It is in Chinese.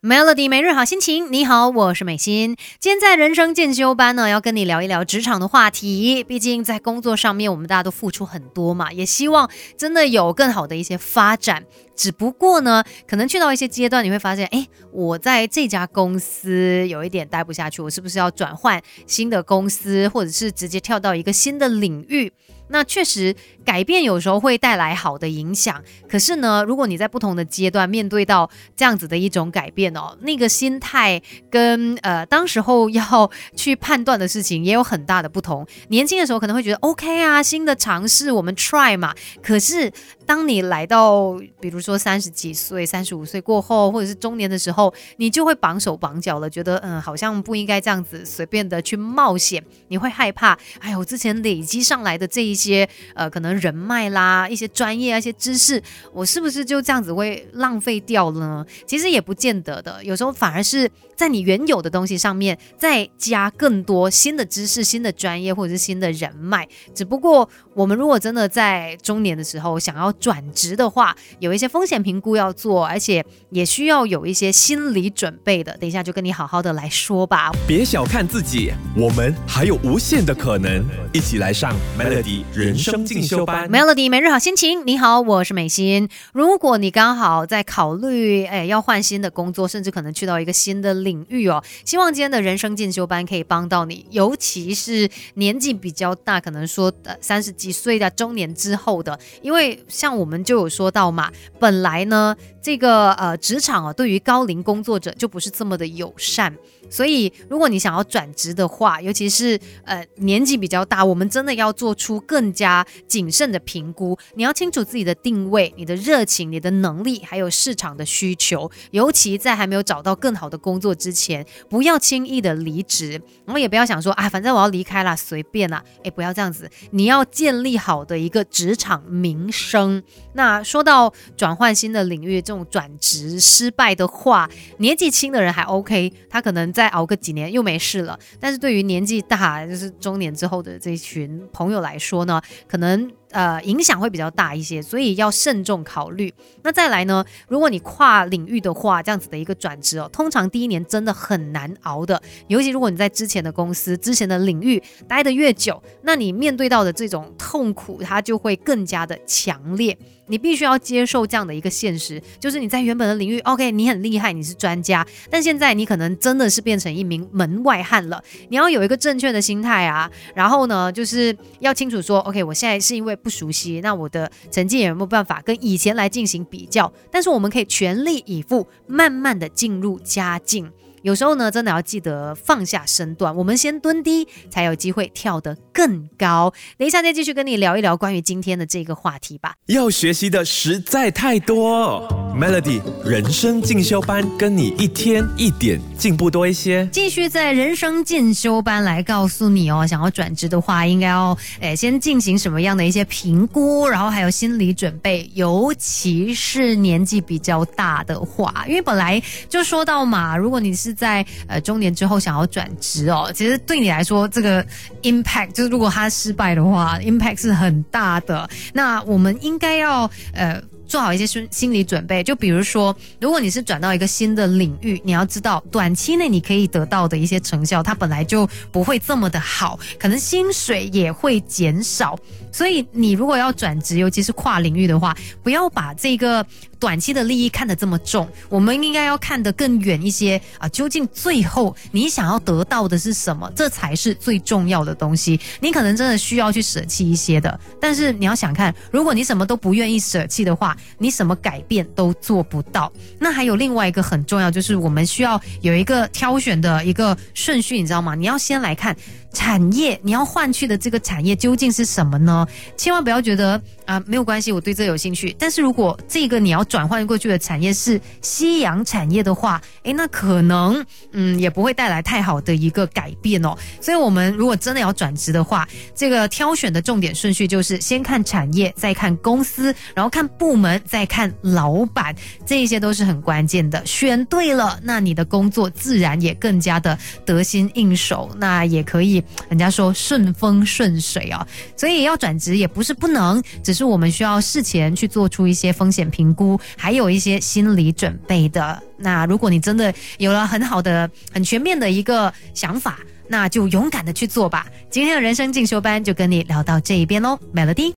Melody 每日好心情，你好，我是美心。今天在人生进修班呢，要跟你聊一聊职场的话题。毕竟在工作上面，我们大家都付出很多嘛，也希望真的有更好的一些发展。只不过呢，可能去到一些阶段，你会发现，哎，我在这家公司有一点待不下去，我是不是要转换新的公司，或者是直接跳到一个新的领域？那确实改变有时候会带来好的影响，可是呢，如果你在不同的阶段面对到这样子的一种改变哦，那个心态跟呃当时候要去判断的事情也有很大的不同。年轻的时候可能会觉得 OK 啊，新的尝试我们 try 嘛。可是当你来到比如说三十几岁、三十五岁过后，或者是中年的时候，你就会绑手绑脚了，觉得嗯好像不应该这样子随便的去冒险，你会害怕。哎呦，我之前累积上来的这一些呃，可能人脉啦，一些专业啊，一些知识，我是不是就这样子会浪费掉了呢？其实也不见得的，有时候反而是在你原有的东西上面再加更多新的知识、新的专业或者是新的人脉。只不过我们如果真的在中年的时候想要转职的话，有一些风险评估要做，而且也需要有一些心理准备的。等一下就跟你好好的来说吧。别小看自己，我们还有无限的可能，一起来上 Melody。人生进修班，Melody 每日好心情。你好，我是美心。如果你刚好在考虑，哎，要换新的工作，甚至可能去到一个新的领域哦，希望今天的人生进修班可以帮到你。尤其是年纪比较大，可能说呃三十几岁的中年之后的，因为像我们就有说到嘛，本来呢，这个呃职场啊，对于高龄工作者就不是这么的友善。所以，如果你想要转职的话，尤其是呃年纪比较大，我们真的要做出更更加谨慎的评估。你要清楚自己的定位、你的热情、你的能力，还有市场的需求。尤其在还没有找到更好的工作之前，不要轻易的离职，然后也不要想说啊，反正我要离开了，随便啦。哎，不要这样子，你要建立好的一个职场名声。那说到转换新的领域，这种转职失败的话，年纪轻的人还 OK，他可能。再熬个几年又没事了，但是对于年纪大，就是中年之后的这群朋友来说，可能。呃，影响会比较大一些，所以要慎重考虑。那再来呢？如果你跨领域的话，这样子的一个转职哦，通常第一年真的很难熬的。尤其如果你在之前的公司、之前的领域待得越久，那你面对到的这种痛苦，它就会更加的强烈。你必须要接受这样的一个现实，就是你在原本的领域，OK，你很厉害，你是专家，但现在你可能真的是变成一名门外汉了。你要有一个正确的心态啊，然后呢，就是要清楚说，OK，我现在是因为。不熟悉，那我的成绩也没有办法跟以前来进行比较？但是我们可以全力以赴，慢慢的进入佳境。有时候呢，真的要记得放下身段，我们先蹲低，才有机会跳得更高。等一下再继续跟你聊一聊关于今天的这个话题吧。要学习的实在太多，Melody 人生进修班，跟你一天一点进步多一些。继续在人生进修班来告诉你哦，想要转职的话，应该要诶先进行什么样的一些评估，然后还有心理准备，尤其是年纪比较大的话，因为本来就说到嘛，如果你是在呃中年之后想要转职哦，其实对你来说这个 impact 就是如果他失败的话，impact 是很大的。那我们应该要呃。做好一些心心理准备，就比如说，如果你是转到一个新的领域，你要知道短期内你可以得到的一些成效，它本来就不会这么的好，可能薪水也会减少。所以你如果要转职，尤其是跨领域的话，不要把这个短期的利益看得这么重，我们应该要看得更远一些啊！究竟最后你想要得到的是什么？这才是最重要的东西。你可能真的需要去舍弃一些的，但是你要想看，如果你什么都不愿意舍弃的话，你什么改变都做不到。那还有另外一个很重要，就是我们需要有一个挑选的一个顺序，你知道吗？你要先来看。产业，你要换去的这个产业究竟是什么呢？千万不要觉得啊没有关系，我对这有兴趣。但是如果这个你要转换过去的产业是夕阳产业的话，诶，那可能嗯也不会带来太好的一个改变哦。所以，我们如果真的要转职的话，这个挑选的重点顺序就是先看产业，再看公司，然后看部门，再看老板，这一些都是很关键的。选对了，那你的工作自然也更加的得心应手，那也可以。人家说顺风顺水哦。所以要转职也不是不能，只是我们需要事前去做出一些风险评估，还有一些心理准备的。那如果你真的有了很好的、很全面的一个想法，那就勇敢的去做吧。今天的人生进修班就跟你聊到这一边喽，Melody。